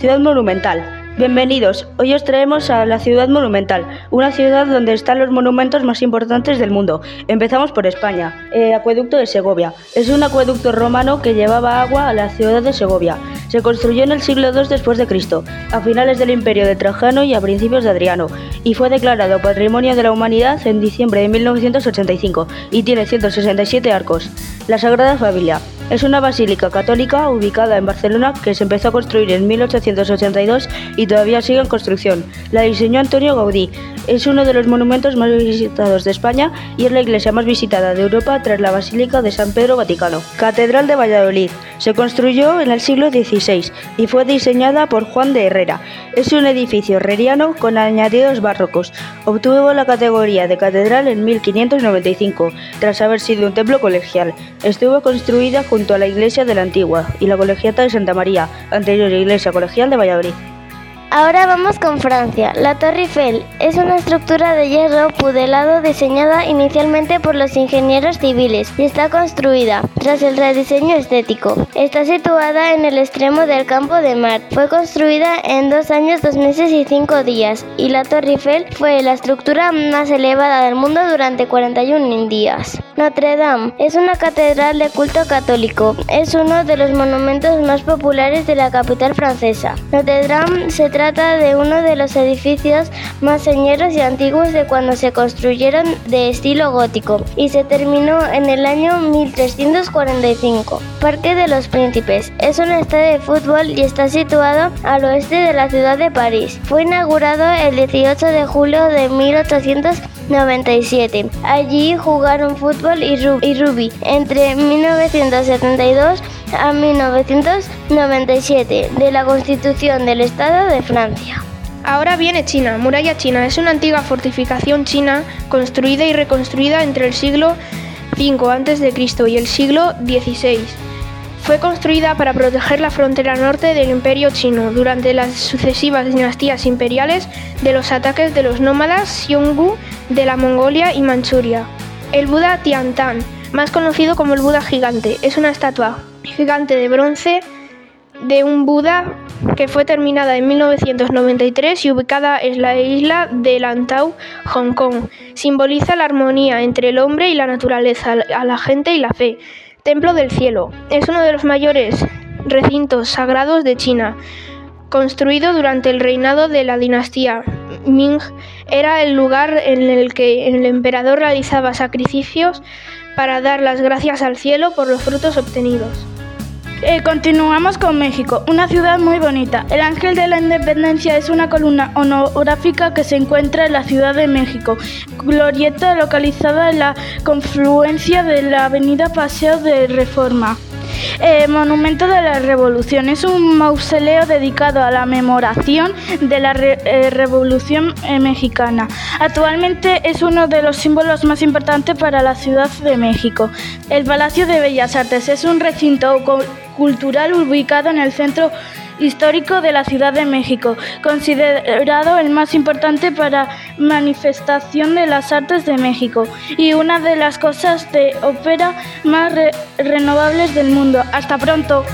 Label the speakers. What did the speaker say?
Speaker 1: Ciudad Monumental. Bienvenidos. Hoy os traemos a la Ciudad Monumental, una ciudad donde están los monumentos más importantes del mundo. Empezamos por España. Eh, acueducto de Segovia. Es un acueducto romano que llevaba agua a la ciudad de Segovia. Se construyó en el siglo II después de Cristo, a finales del imperio de Trajano y a principios de Adriano, y fue declarado Patrimonio de la Humanidad en diciembre de 1985 y tiene 167 arcos. La Sagrada Familia. Es una basílica católica ubicada en Barcelona que se empezó a construir en 1882 y todavía sigue en construcción. La diseñó Antonio Gaudí. Es uno de los monumentos más visitados de España y es la iglesia más visitada de Europa tras la Basílica de San Pedro Vaticano. Catedral de Valladolid. Se construyó en el siglo XVI y fue diseñada por Juan de Herrera. Es un edificio herreriano con añadidos barrocos. Obtuvo la categoría de catedral en 1595, tras haber sido un templo colegial. Estuvo construida junto a la iglesia de la Antigua y la colegiata de Santa María, anterior iglesia colegial de Valladolid.
Speaker 2: Ahora vamos con Francia. La Torre Eiffel es una estructura de hierro pudelado diseñada inicialmente por los ingenieros civiles y está construida tras el rediseño estético. Está situada en el extremo del campo de Mar. Fue construida en dos años, dos meses y cinco días y la Torre Eiffel fue la estructura más elevada del mundo durante 41 días. Notre Dame es una catedral de culto católico. Es uno de los monumentos más populares de la capital francesa. Notre Dame se de uno de los edificios más señeros y antiguos de cuando se construyeron de estilo gótico y se terminó en el año 1345. Parque de los Príncipes es un estadio de fútbol y está situado al oeste de la ciudad de París. Fue inaugurado el 18 de julio de 1897. Allí jugaron fútbol y rugby entre 1972 a 1997 de la Constitución del Estado de Francia.
Speaker 3: Ahora viene China. Muralla China es una antigua fortificación china construida y reconstruida entre el siglo V a.C. y el siglo XVI. Fue construida para proteger la frontera norte del imperio chino durante las sucesivas dinastías imperiales de los ataques de los nómadas Xiongnu de la Mongolia y Manchuria. El Buda Tiantan, más conocido como el Buda gigante, es una estatua gigante de bronce de un Buda que fue terminada en 1993 y ubicada en la isla de Lantau, Hong Kong. Simboliza la armonía entre el hombre y la naturaleza, a la gente y la fe. Templo del Cielo. Es uno de los mayores recintos sagrados de China. Construido durante el reinado de la dinastía Ming, era el lugar en el que el emperador realizaba sacrificios para dar las gracias al cielo por los frutos obtenidos.
Speaker 4: Eh, continuamos con México, una ciudad muy bonita. El Ángel de la Independencia es una columna honográfica que se encuentra en la Ciudad de México, glorieta localizada en la confluencia de la Avenida Paseo de Reforma. Eh, Monumento de la Revolución es un mausoleo dedicado a la memoración de la eh, Revolución Mexicana. Actualmente es uno de los símbolos más importantes para la Ciudad de México. El Palacio de Bellas Artes es un recinto cultural ubicado en el centro histórico de la Ciudad de México, considerado el más importante para manifestación de las artes de México y una de las cosas de ópera más renovables del mundo. Hasta pronto.